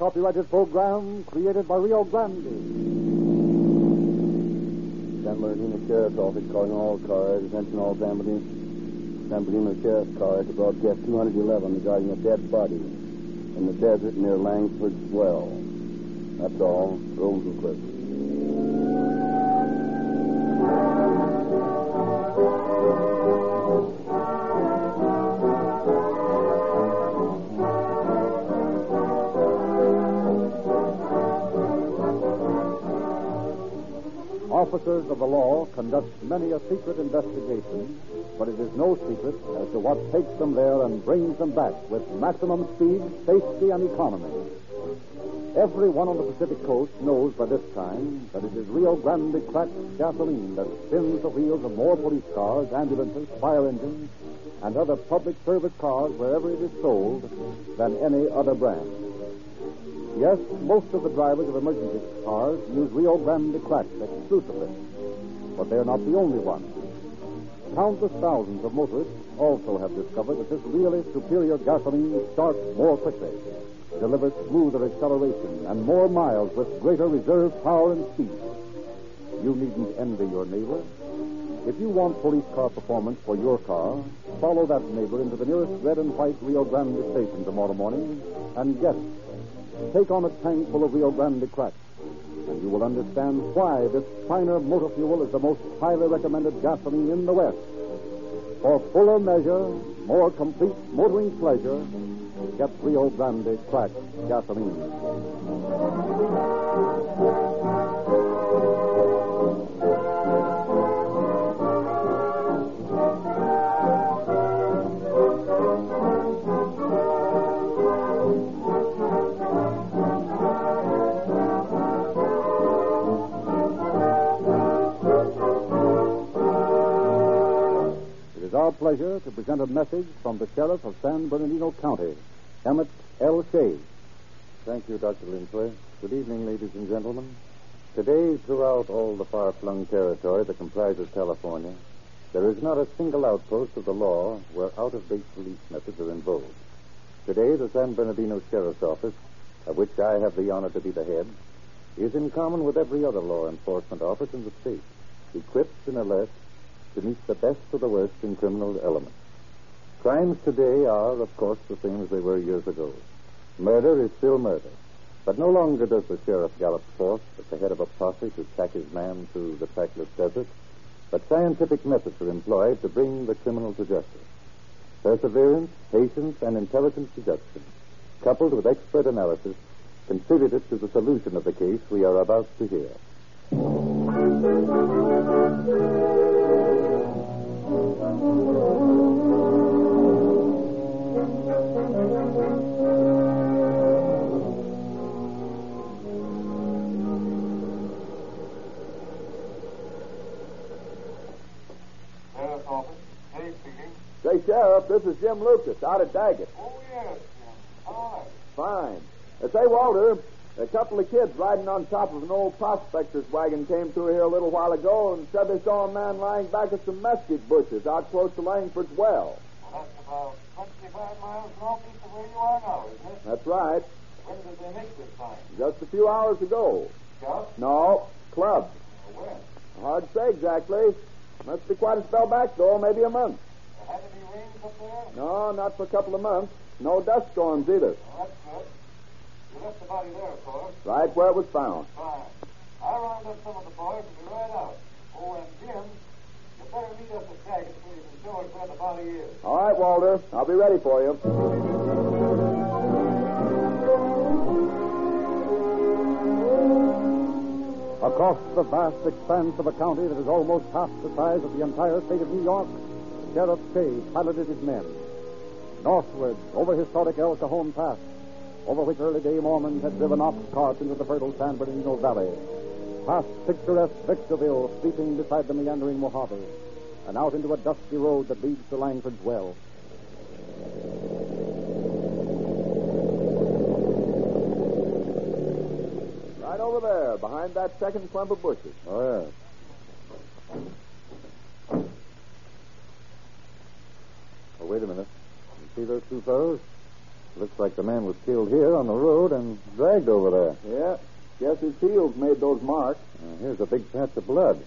copyrighted program created by Rio Grande. San Bernardino Sheriff's Office calling all cars. Attention all San Bernardino, San Bernardino Sheriff's cars to broadcast 211 regarding a dead body in the desert near Langford's Well. That's all. Rosenquist. Officers of the law conduct many a secret investigation, but it is no secret as to what takes them there and brings them back with maximum speed, safety, and economy. Everyone on the Pacific coast knows by this time that it is Rio Grande cracked gasoline that spins the wheels of more police cars, ambulances, fire engines, and other public service cars wherever it is sold than any other brand. Yes, most of the drivers of emergency cars use Rio Grande cracked exclusively, but they're not the only ones. Countless thousands of motorists also have discovered that this really superior gasoline starts more quickly, delivers smoother acceleration, and more miles with greater reserve power and speed. You needn't envy your neighbor. If you want police car performance for your car, follow that neighbor into the nearest red and white Rio Grande station tomorrow morning and get. Take on a tank full of Rio Grande crack, and you will understand why this finer motor fuel is the most highly recommended gasoline in the West. For fuller measure, more complete motoring pleasure, get Rio Grande crack gasoline. Pleasure to present a message from the Sheriff of San Bernardino County, Emmett L. Shay. Thank you, Dr. Lindsley. Good evening, ladies and gentlemen. Today, throughout all the far flung territory that comprises California, there is not a single outpost of the law where out of date police methods are in vogue. Today, the San Bernardino Sheriff's Office, of which I have the honor to be the head, is in common with every other law enforcement office in the state, equipped and alert to meet the best of the worst in criminal elements. Crimes today are, of course, the same as they were years ago. Murder is still murder. But no longer does the sheriff gallop forth at the head of a posse to track his man through the trackless desert, but scientific methods are employed to bring the criminal to justice. Perseverance, patience, and intelligent deduction, coupled with expert analysis, contributed to the solution of the case we are about to hear. Say, Sheriff, this is Jim Lucas out at Daggett. Oh, yes, Jim. Fine. Uh, say, Walter, a couple of kids riding on top of an old prospector's wagon came through here a little while ago and said they saw a man lying back of some mesquite bushes out close to Langford's well. Well, that's about 25 miles northeast of where you are now, isn't it? That's right. When did they make this find? Just a few hours ago. Scout? No, club. When? Hard to say exactly. Must be quite a spell back, though, maybe a month. There had any rains up there? No, not for a couple of months. No dust storms either. Well, that's good. You left the body there, of course. Right where it was found. Fine. I'll round up some of the boys and be right out. Oh, and Jim, you better meet us at Daggett so you can show us where the body is. All right, Walter. I'll be ready for you. Across the vast expanse of a county that is almost half the size of the entire state of New York, Sheriff Shay piloted his men. Northward, over historic El Cajon Pass, over which early day Mormons had driven ox carts into the fertile San Bernardino Valley, past picturesque Victorville sleeping beside the meandering Mojave, and out into a dusty road that leads to Langford's Well. Right over there, behind that second clump of bushes. Oh, yes. Oh, wait a minute. You see those two fellows? Looks like the man was killed here on the road and dragged over there. Yeah. Guess his heels made those marks. Uh, here's a big patch of blood.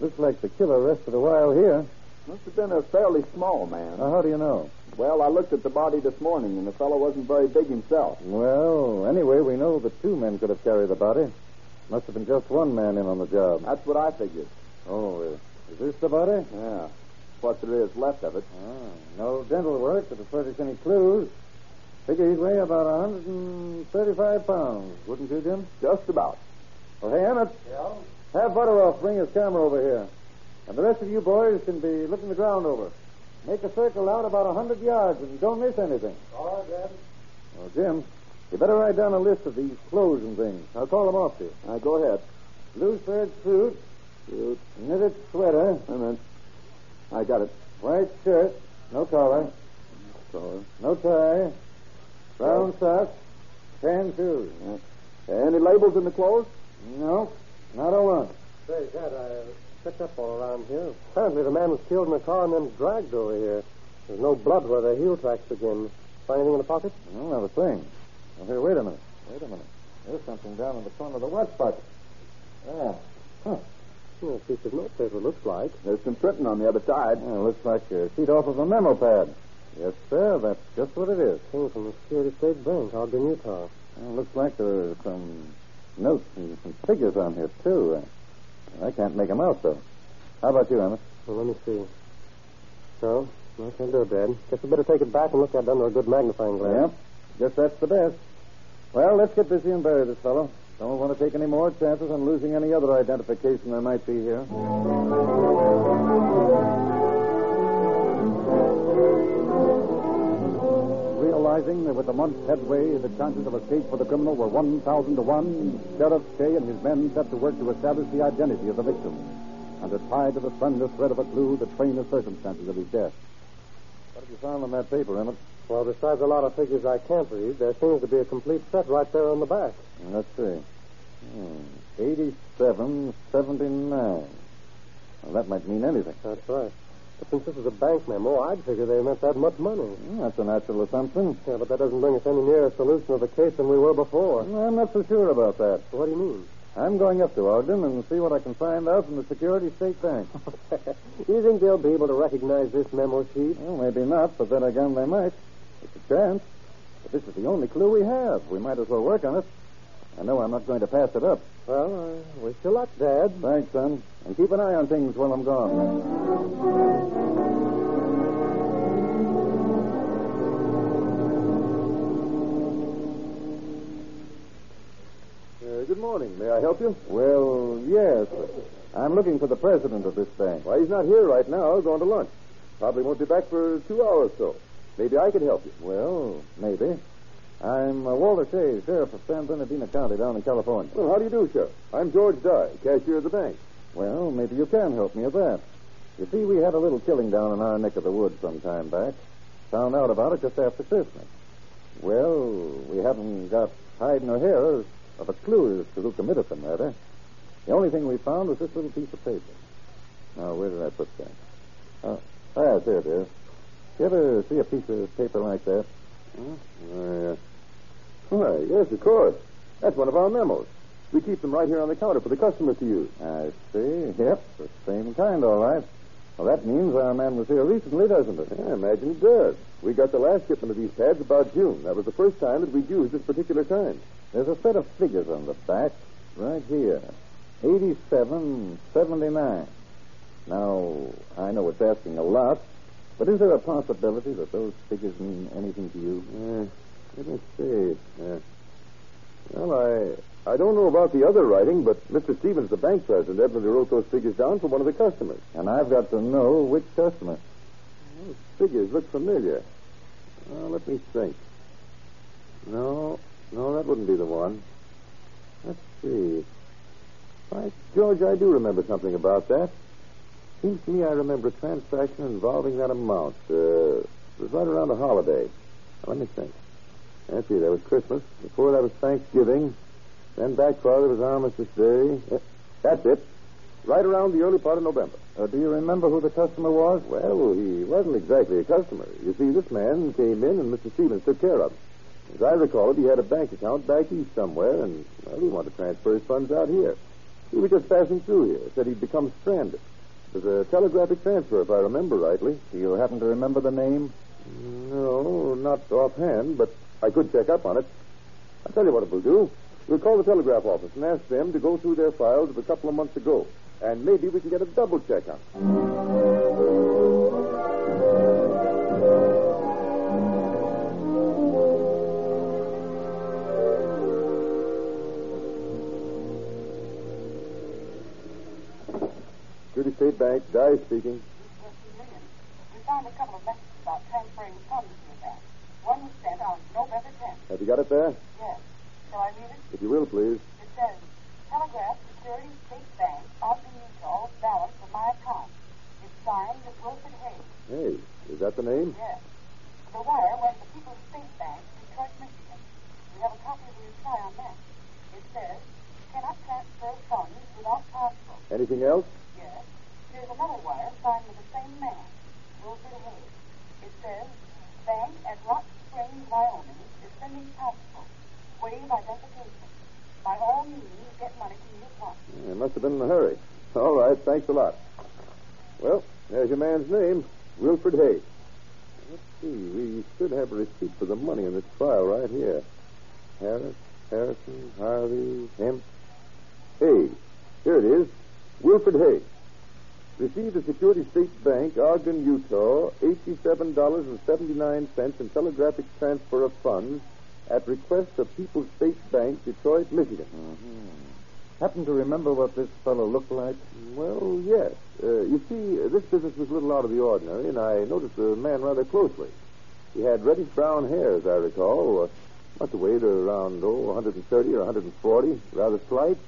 Looks like the killer rested a while here. Must have been a fairly small man. Uh, how do you know? Well, I looked at the body this morning, and the fellow wasn't very big himself. Well, anyway, we know that two men could have carried the body. Must have been just one man in on the job. That's what I figured. Oh, uh, is this the body? Yeah. What there is left of it. Ah, no dental work that has furnished any clues. Figure he'd weigh about 135 pounds, wouldn't you, Jim? Just about. Well, hey, Emmett. Yeah? Have Butteroff bring his camera over here. And the rest of you boys can be looking the ground over. Make a circle out about a hundred yards and don't miss anything. All right, Dad. Well, Jim, you better write down a list of these clothes and things. I'll call them off to you. Now, go ahead. Blue serge suit, Shoot. knitted sweater, Wait a minute. I got it. white shirt, no collar, So, no tie, brown socks, tan shoes. any labels in the clothes? No, not a one. Say, Dad, I uh, checked up all around here. Apparently the man was killed in a car and then dragged over here. There's no blood where the heel tracks begin. Find anything in the pocket? No, not a thing. Well, here, wait a minute. Wait a minute. There's something down in the corner of the watch pocket. Yeah. Huh. Yeah, a piece of notepaper looks like. There's some printing on the other side. Yeah, looks like a sheet off of a memo pad. Yes, sir. That's just what it is. Came from the Security State Bank, Ogden, Utah. Well, looks like there are some notes and some figures on here, too. I can't make them out, though. How about you, Emmett? Well, let me see. So, I can't do it, Dad. Guess we better take it back and look at it under a good magnifying glass. Yep. Guess that's the best. Well, let's get busy and bury this fellow. Don't want to take any more chances on losing any other identification there might be here. Realizing that with a month's headway, the chances of escape for the criminal were 1,000 to 1, Sheriff Shay and his men set to work to establish the identity of the victim and to tie to the slender thread of a clue the train of circumstances of his death. What have you found on that paper, Emmett? Well, besides a lot of figures I can't read, there seems to be a complete set right there on the back. Let's see. Hmm. 87, 79. Well, that might mean anything. That's right. But since this is a bank memo, I'd figure they meant that much money. Hmm, that's a natural assumption. Yeah, but that doesn't bring us any nearer a solution of the case than we were before. Well, I'm not so sure about that. What do you mean? I'm going up to Ogden and see what I can find out from the Security State Bank. you think they'll be able to recognize this memo sheet? well, maybe not, but then again, they might. It's a chance. But this is the only clue we have. We might as well work on it. I know I'm not going to pass it up. Well, I wish you luck, Dad. Thanks, son. And keep an eye on things while I'm gone. Uh, good morning. May I help you? Well, yes. I'm looking for the president of this bank. Why, he's not here right now. Going to lunch. Probably won't be back for two hours or so. Maybe I can help you. Well, maybe. I'm uh, Walter Shay, sheriff of San Bernardino County down in California. Well, how do you do, Sheriff? I'm George Dye, cashier of the bank. Well, maybe you can help me with that. You see, we had a little killing down in our neck of the woods some time back. Found out about it just after Christmas. Well, we haven't got hide nor hair of a clue as to who committed the murder. The only thing we found was this little piece of paper. Now, where did I put that? Oh, ah, there it is. You ever see a piece of paper like that? Uh, why, yes, of course. That's one of our memos. We keep them right here on the counter for the customers to use. I see. Yep, the same kind, all right. Well, that means our man was here recently, doesn't it? Yeah, I imagine it does. We got the last shipment of these pads about June. That was the first time that we'd used this particular kind. There's a set of figures on the back, right here. 87, 79. Now, I know it's asking a lot, but is there a possibility that those figures mean anything to you? Eh, Uh, let me see. Uh, well, I I don't know about the other writing, but Mr. Stevens, the bank president, evidently wrote those figures down for one of the customers. And I've got to know which customer. Those figures look familiar. Well, let me think. No, no, that wouldn't be the one. Let's see. By George, I do remember something about that. Seems to me I remember a transaction involving that amount. Uh, it was right around a holiday. Now, let me think. See, there was Christmas. Before that was Thanksgiving. Then back farther was Armistice Day. Eh, That's it. Right around the early part of November. Uh, do you remember who the customer was? Well, he wasn't exactly a customer. You see, this man came in and Mr. Stevens took care of him. As I recall it, he had a bank account back east somewhere, and, well, he wanted to transfer his funds out here. He was just passing through here. Said he'd become stranded. It was a telegraphic transfer, if I remember rightly. Do you happen to remember the name? No, not offhand, but I could check up on it. I'll tell you what it will do. We'll call the telegraph office and ask them to go through their files of a couple of months ago. And maybe we can get a double check on it. Security State Bank, Dye speaking. We found a couple of messages about transferring funds to your bank. One was sent on November 10th. Have you got it there? Yes. Shall I read it? If you will, please. It says, Telegraph Security State Bank, Ogden, Utah, balance for my account. It's signed Wilfred Hayes. Hey, is that the name? Yes. The wire went to People's State Bank, Detroit, Michigan. We have a copy of the reply on that. It says, cannot transfer funds without passport. Anything else? Yes. Here's another wire signed with the same man, Wilfred Hayes. It says, Bank at Rock Springs, Wyoming is sending passport. Waive identification. By all means, get money to me at once. Must have been in a hurry. All right, thanks a lot. Well, there's your man's name, Wilfred Hayes. Let's see, we should have a receipt for the money in this file right here. Harris, Harrison, Harvey, Hemp. Hayes. Here it is. Wilfred Hayes. Received at Security State Bank, Ogden, Utah, $87.79 in telegraphic transfer of funds at request of People's State Bank, Detroit, Michigan. Happen to remember what this fellow looked like? Well, yes. Uh, you see, uh, this business was a little out of the ordinary, and I noticed the man rather closely. He had reddish brown hair, as I recall. Uh, must have weighed around, oh, 130 or 140, rather slight.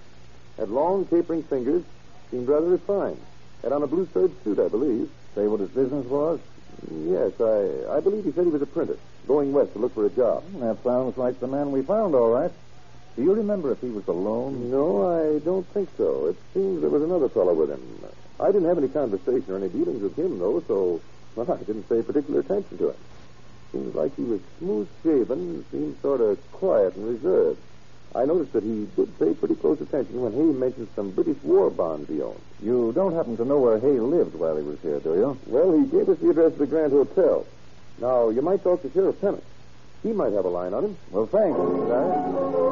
Had long, tapering fingers, seemed rather refined. Had on a blue serge suit, I believe. Say what his business was? Yes, I, I believe he said he was a printer, going west to look for a job. Hmm, that sounds like the man we found, all right. Do you remember if he was alone? No, I don't think so. It seems there was another fellow with him. I didn't have any conversation or any dealings with him, though, so well, I didn't pay particular attention to him. Seems like he was smooth shaven seemed sort of quiet and reserved. I noticed that he did pay pretty close attention when Hay mentioned some British war bonds he owned. You don't happen to know where Hay lived while he was here, do you? Well, he gave us the address of the Grand Hotel. Now, you might talk to Sheriff Pennant. He might have a line on him. Well, thanks, Dye.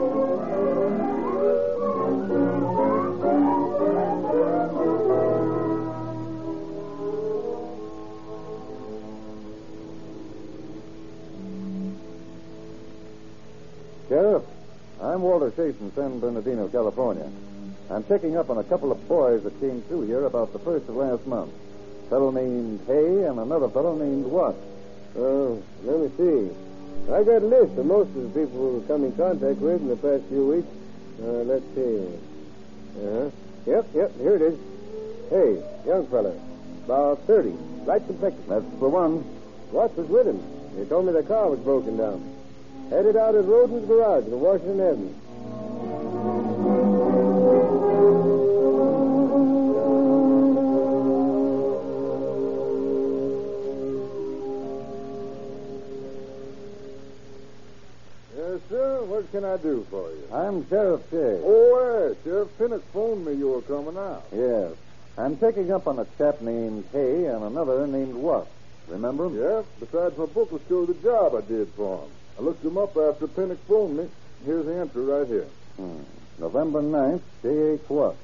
Sheriff, I'm Walter Chase in San Bernardino, California. I'm checking up on a couple of boys that came through here about the first of last month. A fellow named Hay and another fellow named Watt. Oh, let me see. I got a list of most of the people who come in contact with in the past few weeks. Uh, let's see. Uh-huh. Yep, yep, here it is. Hey, young fella. About 30. Light complexion. That's the one. Watts was with him. He told me the car was broken down. Headed out at Roden's garage in Washington Avenue. Can I do for you? I'm Sheriff Chase. Oh, yes. Sheriff Pinnock phoned me you were coming out. Yes. I'm taking up on a chap named Hay and another named Watt. him? Yes. Besides, my book will show the job I did for him. I looked him up after Pinnock phoned me. Here's the entry right here. Hmm. November 9th, J.H. Watt.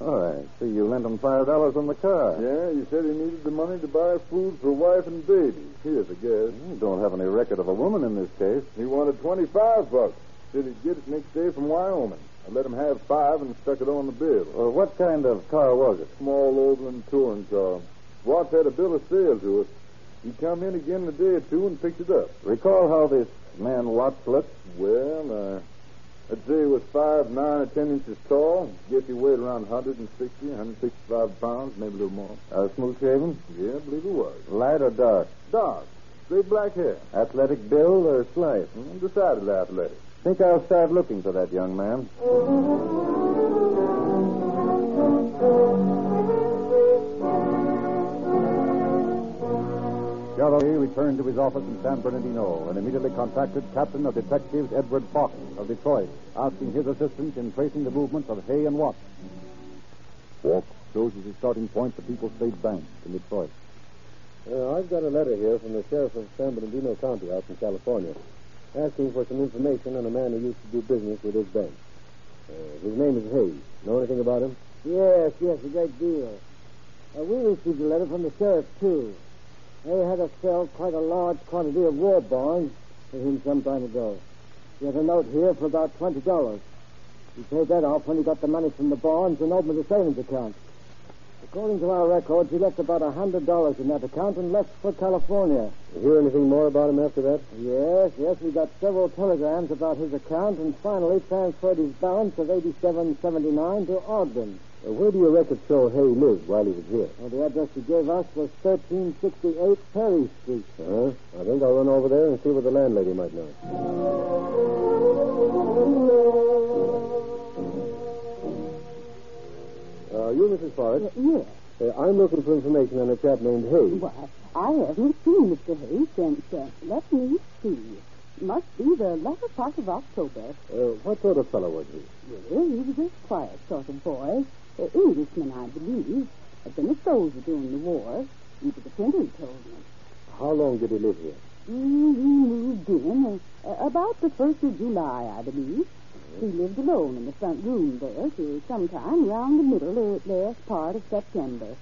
Oh, I see you lent him five dollars on the car. Yeah, he said he needed the money to buy food for wife and baby. Here's a guess. You don't have any record of a woman in this case. He wanted 25 bucks. Get it next day from Wyoming. I let him have five and stuck it on the bill. Well, what kind of car was it? Small Overland touring car. Watts had a bill of sale to it. He come in again in a day or two and picked it up. Recall how this man Watts looked? Well, uh, I'd say he was five, nine, or ten inches tall. Guess he weighed around 160, 165 pounds, maybe a little more. Uh, smooth shaven? Yeah, I believe he was. Light or dark? Dark, straight black hair. Athletic build or slight? Mm, Decidedly athletic. Think I'll start looking for that young man. Galloway returned to his office in San Bernardino and immediately contacted Captain of Detectives Edward Fox of Detroit, asking his assistance in tracing the movements of Hay and Watts. Fox chose as his starting point the People's State Bank in Detroit. Uh, I've got a letter here from the sheriff of San Bernardino County out in California asking for some information on a man who used to do business with his bank. Uh, his name is Hayes. Know anything about him? Yes, yes, a great deal. Uh, we received a letter from the sheriff, too. They had us sell quite a large quantity of war bonds to him some time ago. He had a note here for about $20. He paid that off when he got the money from the bonds and opened a savings account. According to our records, he left about a $100 in that account and left for California. You hear anything more about him after that? Yes, yes, we got several telegrams about his account and finally transferred his balance of 8779 to Ogden. Uh, where do your records show Hay lived while he was here? Well, the address he gave us was 1368 Perry Street. Uh-huh. I think I'll run over there and see what the landlady might know. You, Mrs. Forrest? Yes. Uh, I'm looking for information on a chap named Hayes. Why, I haven't seen Mr. Hayes since, uh, let me see. Must be the latter part of October. Uh, what sort of fellow was he? Well, he was a quiet sort of boy. Uh, Englishman, I believe. Had been a soldier during the war. Even the printer he told me. How long did he live here? Mm, he moved in uh, about the first of July, I believe. He lived alone in the front room there till sometime round the middle or last part of September.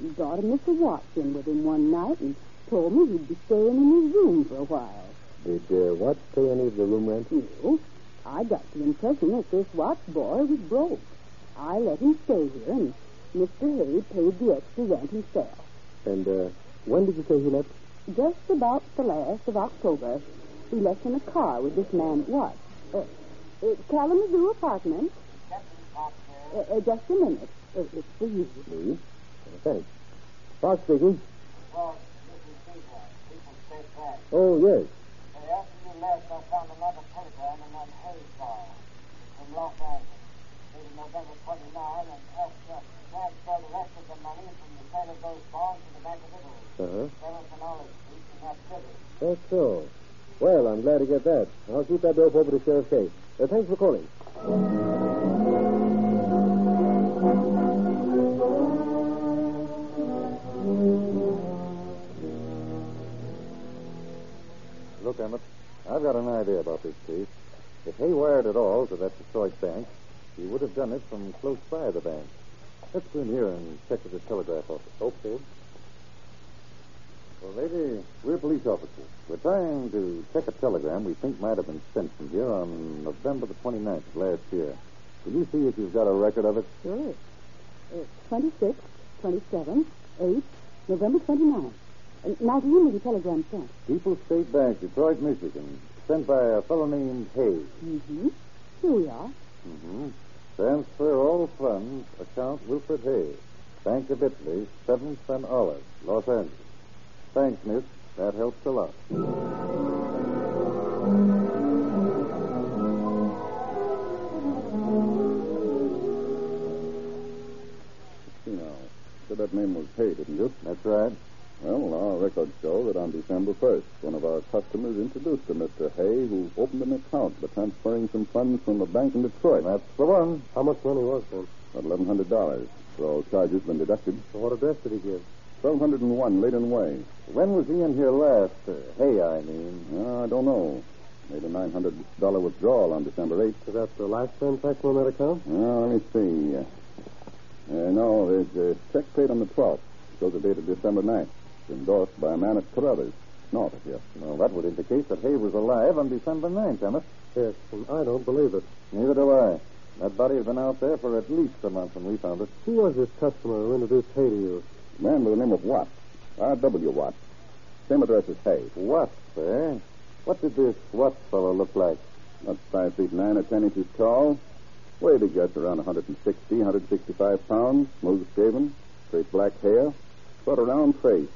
His a Mr. Watson, with him one night and told me he'd be staying in his room for a while. Did uh, Watts pay any of the room rent? No, I got the impression that this Watts boy was broke. I let him stay here, and Mr. Hay paid the extra rent himself. And uh, when did you say he left? Just about the last of October, he left in a car with this man Watts. Uh, uh, Kalamazoo apartment. Uh, uh, just a minute. Uh, it's for you. Uh, thanks. Fox speaking. Well. Oh, yes. After you left, I found another telegram in that from Los Angeles, dated November 29, and the rest of the money from the of those bonds to the Bank of Italy, Uh-huh. That's so. Well, I'm glad to get that. I'll keep that dope over to Sheriff Case. Uh, thanks for calling. Look, Emmett, I've got an idea about this case. If he wired at all to that Detroit bank, he would have done it from close by the bank. Let's go in here and check with the telegraph office. Okay. Well, lady, we're police officers. We're trying to check a telegram we think might have been sent from here on November the 29th of last year. Can you see if you've got a record of it? Sure. Uh, 26, 27, 8, November 29. Uh, now, do you need a telegram sent? People's State Bank, Detroit, Michigan. Sent by a fellow named Hayes. Mm-hmm. Here we are. Mm-hmm. Transfer all funds, account Wilfred Hay, Bank of Italy, 7th and Olive, Los Angeles. Thanks, miss. That helps a lot. You now. Said that name was Hay, didn't you? That's right. Well, our records show that on December 1st, one of our customers introduced a Mr. Hay who opened an account by transferring some funds from a bank in Detroit. That's the one. How much money was there? About $1,100. For all charges been deducted. So What address did he give? 1201 Layden Way. When was he in here last? Uh, Hay, I mean. Uh, I don't know. Made a $900 withdrawal on December 8th. Is that the last transaction on that account? Well, let me see. Uh, uh, no, there's a check paid on the 12th. Shows the date of December 9th. It's endorsed by a man at Caruthers. North here. Well, that would indicate that Hay was alive on December 9th, Emmett. Yes, and I don't believe it. Neither do I. That body has been out there for at least a month when we found it. Who was this customer who introduced Hay to you? A man by the name of Watts. R.W. Watts. Same address as Hay. What, eh? What did this what fellow look like? Not five feet nine or ten inches tall. Weight gets around 160, 165 pounds. Smooth shaven. Straight black hair. Sort of round face.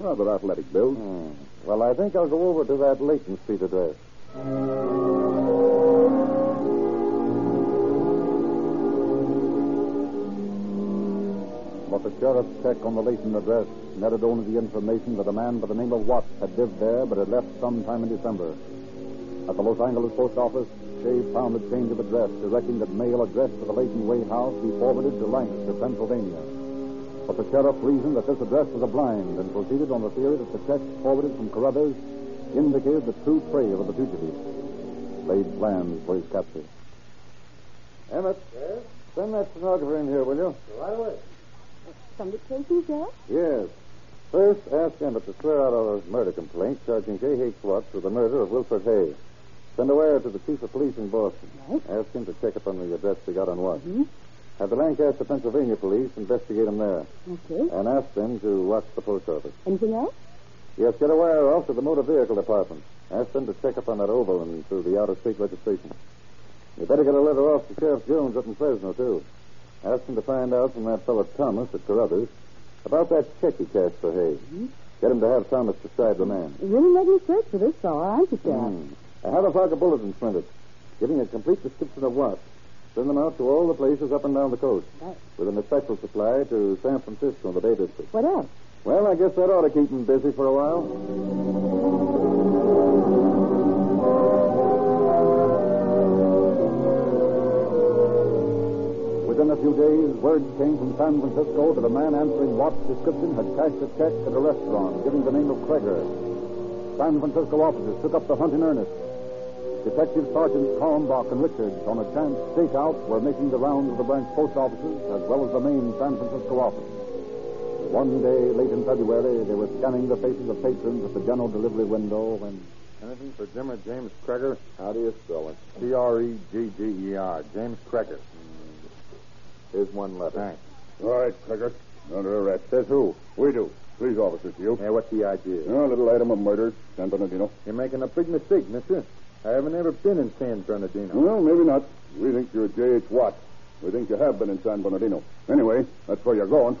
Rather athletic build. Hmm. Well, I think I'll go over to that Layton Street address. The sheriff's check on the Layton address netted only the information that a man by the name of Watts had lived there but had left sometime in December. At the Los Angeles post office, Shay found a change of address, directing that mail addressed to the Layton Way house be forwarded to Lancaster, Pennsylvania. But the sheriff reasoned that this address was a blind and proceeded on the theory that the check forwarded from Caruthers indicated the true trail of the fugitive. Laid plans for his capture. Emmett. Yes? Send that stenographer in here, will you? Right away. Some dictation, Sheriff? Yes. First, ask Emmett to swear out a murder complaint charging J. H. Watts with the murder of Wilfred Hayes. Send a wire to the chief of police in Boston. Right. Ask him to check up on the address we got on Watts. Mm-hmm. Have the Lancaster, Pennsylvania police investigate him there. Okay. And ask them to watch the post office. Anything else? Yes, get a wire off to the motor vehicle department. Ask them to check up on that Overland to the out-of-state registration. You better get a letter off to Sheriff Jones up in Fresno, too. Ask him to find out from that fellow Thomas at Caruthers about that check he cashed for Hay. Get him to have Thomas describe the man. Really making a search for this fellow, aren't you? Hmm. And have a flock of bulletins printed, giving a complete description of what. Send them out to all the places up and down the coast, Right. with an especial supply to San Francisco and the Bay District. What else? Well, I guess that ought to keep him busy for a while. A few days, word came from San Francisco that a man answering Watt's description had cashed a check at a restaurant giving the name of Cregger. San Francisco officers took up the hunt in earnest. Detective Sergeants Kalmbach and Richards, on a chance stakeout, were making the rounds of the branch post offices as well as the main San Francisco office. One day, late in February, they were scanning the faces of patrons at the general delivery window when Anything for Jim or James Cregger? How do you spell it? C R E G G E R. James Cregger. Here's one letter. Thanks. All right, Cregger. Under arrest. Says who? We do. Police officer to you. Yeah, what's the idea? A little item of murder, San Bernardino. You're making a big mistake, mister. I haven't ever been in San Bernardino. Well, maybe not. We think you're J.H. Watts. We think you have been in San Bernardino. Anyway, that's where you're going.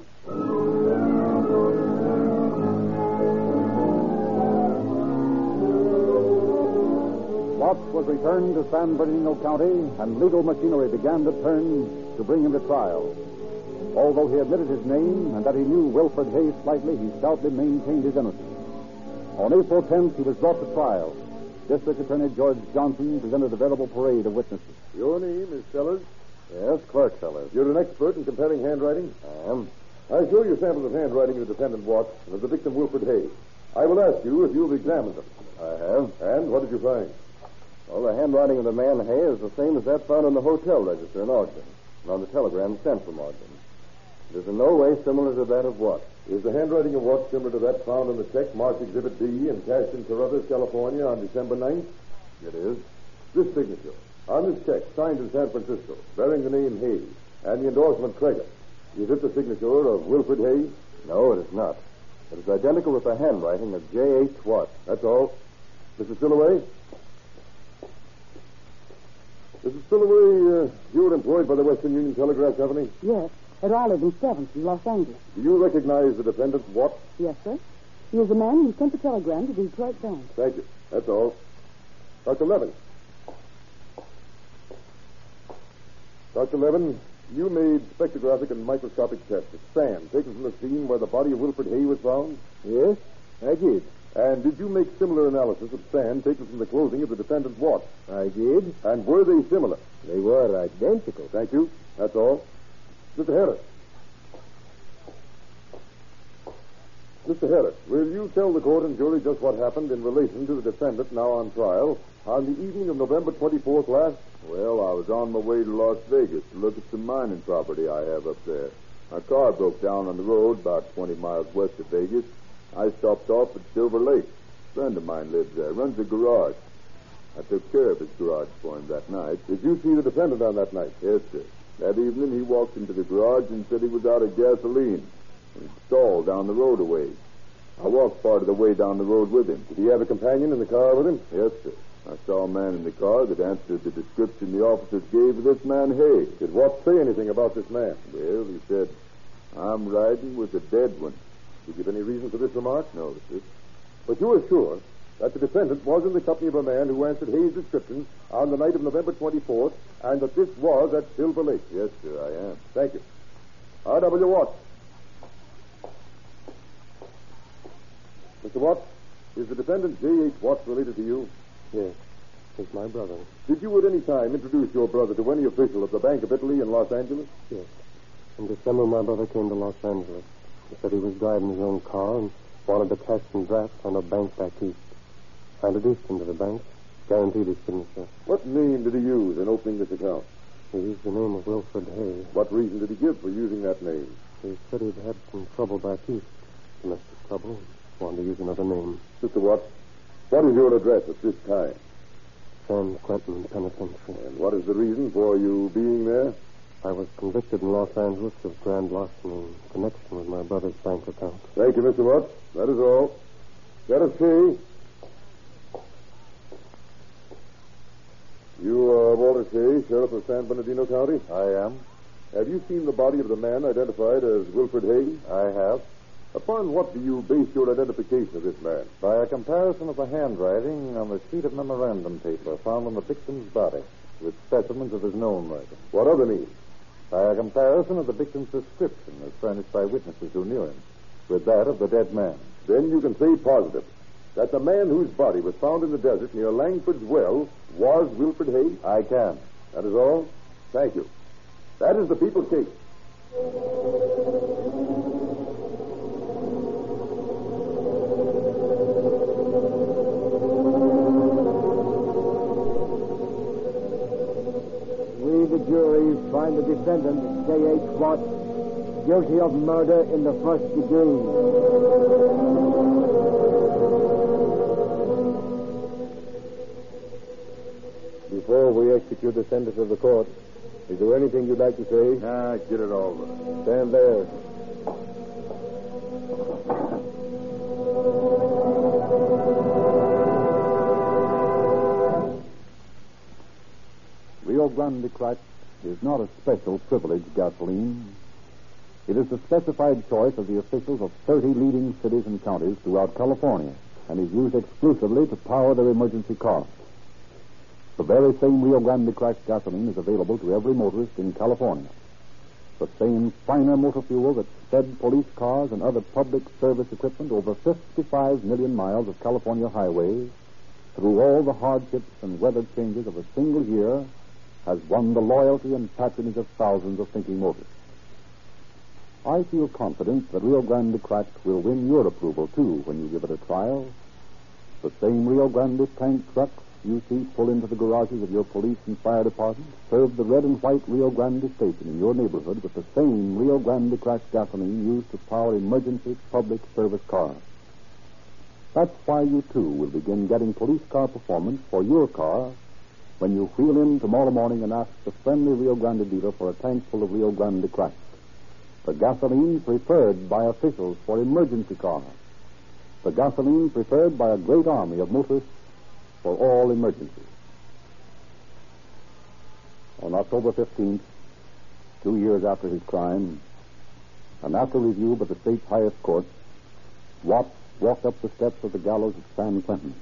Watts was returned to San Bernardino County, and legal machinery began to turn to bring him to trial. Although he admitted his name and that he knew Wilfred Hayes slightly, he stoutly maintained his innocence. On April 10th, he was brought to trial. District Attorney George Johnson presented a veritable parade of witnesses. Your name is Sellers? Yes, Clark Sellers. You're an expert in comparing handwriting? I am. I show you samples of handwriting of the defendant Watts and of the victim Wilfred Hayes. I will ask you if you've examined them. I have. And what did you find? Well, the handwriting of the man Hayes is the same as that found on the hotel register in Ogden and on the telegram sent from Ogden. It is in no way similar to that of Watts. Is the handwriting of Watts similar to that found on the check marked Exhibit B and cashed in Caruthers, California on December 9th? It is. This signature on this check signed in San Francisco, bearing the name Hayes and the endorsement Cregger. Is it the signature of Wilfred Hayes? No, it is not. It is identical with the handwriting of J.H. Watts. That's all. Mrs. Stillaway? Mrs. Stillaway, uh, you were employed by the Western Union Telegraph Company. Yes. At I live in 7th in Los Angeles. Do you recognize the defendant, Watts? Yes, sir. He is the man who sent the telegram to the Detroit Bank. Thank you. That's all. Dr. Levin. Dr. Levin, you made spectrographic and microscopic tests of sand taken from the scene where the body of Wilfred Hay was found? Yes, I did. And did you make similar analysis of sand taken from the clothing of the defendant Watts? I did. And were they similar? They were identical. Thank you. That's all. Mr. Harris. Mr. Harris, will you tell the court and jury just what happened in relation to the defendant now on trial on the evening of November 24th last? Well, I was on my way to Las Vegas to look at some mining property I have up there. My car broke down on the road about 20 miles west of Vegas. I stopped off at Silver Lake. A friend of mine lives there, runs a garage. I took care of his garage for him that night. Did you see the defendant on that night? Yes, sir. That evening he walked into the garage and said he was out of gasoline. He stalled down the road a ways. I walked part of the way down the road with him. Did he have a companion in the car with him? Yes, sir. I saw a man in the car that answered the description the officers gave of this man Hay. Did Watts say anything about this man? Well, he said, I'm riding with a dead one. You give any reason for this remark? No, sir. But you are sure that the defendant was in the company of a man who answered Hayes' description on the night of November 24th, and that this was at Silver Lake? Yes, sir, I am. Thank you. R.W. Watts. Mr. Watts, is the defendant J.H. Watts related to you? Yes. He's my brother. Did you at any time introduce your brother to any official of the Bank of Italy in Los Angeles? Yes. In December, my brother came to Los Angeles. He said he was driving his own car and wanted to cash some drafts on a bank back east. I introduced him to the bank, guaranteed his signature. What name did he use in opening this account? He used the name of Wilfred Hay. What reason did he give for using that name? He said he'd had some trouble back east. Domestic trouble. Wanted to use another name. Mr. Watts, what is your address at this time? San Quentin Penitentiary. And what is the reason for you being there? I was convicted in Los Angeles of grand larceny in connection with my brother's bank account. Thank you, Mr. Watts. That is all. Let us see. You are Walter Shay, Sheriff of San Bernardino County? I am. Have you seen the body of the man identified as Wilfred Hay? I have. Upon what do you base your identification of this man? By a comparison of the handwriting on the sheet of memorandum paper found on the victim's body with specimens of his known writing. What other means? By a comparison of the victim's description as furnished by witnesses who knew him with that of the dead man. Then you can say positive that the man whose body was found in the desert near Langford's well was Wilfred Hay? I can. That is all? Thank you. That is the people's case. Jury, find the defendant, J.H. Watts, guilty of murder in the first degree. Before we execute the sentence of the court, is there anything you'd like to say? Ah, get it over. Stand there. Rio Grande Cracked is not a special privileged gasoline. It is the specified choice of the officials of 30 leading cities and counties throughout California and is used exclusively to power their emergency cars. The very same Rio Grande Cracked gasoline is available to every motorist in California. The same finer motor fuel that fed police cars and other public service equipment over 55 million miles of California highways through all the hardships and weather changes of a single year has won the loyalty and patronage of thousands of thinking motorists. I feel confident that Rio Grande Cracked will win your approval, too, when you give it a trial. The same Rio Grande tank trucks you see pull into the garages of your police and fire department serve the red and white Rio Grande station in your neighborhood with the same Rio Grande Cracked gasoline used to power emergency public service cars. That's why you, too, will begin getting police car performance for your car when you wheel in tomorrow morning and ask the friendly Rio Grande dealer for a tank full of Rio Grande Cracked the gasoline preferred by officials for emergency cars, the gasoline preferred by a great army of motorists for all emergencies. On October 15th, two years after his crime, and after review by the state's highest court, Watts walked up the steps of the gallows at San Quentin,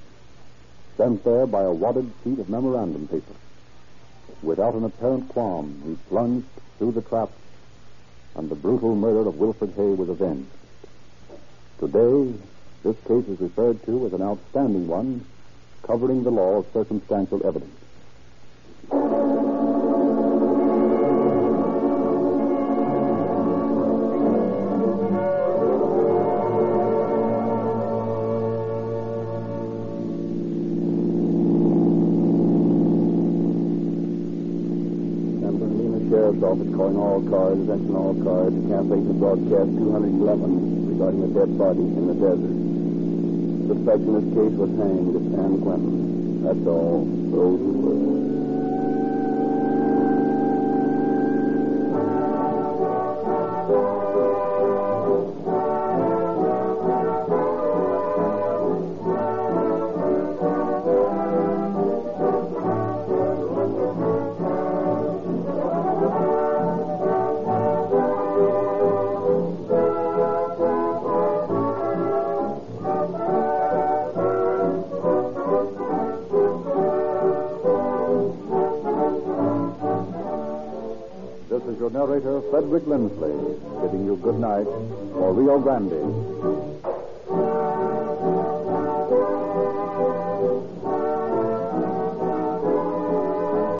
sent there by a wadded sheet of memorandum paper. Without an apparent qualm, he plunged through the trap and the brutal murder of Wilfred Hay was avenged. Today, this case is referred to as an outstanding one, covering the law of circumstantial evidence. Office calling all cars, attention all cars, canceling the broadcast 211 regarding a dead body in the desert. Suspect in this case was hanged at San Quentin. That's all. Those who were. Narrator, Frederick Lindsley, bidding you good night for Rio Grande.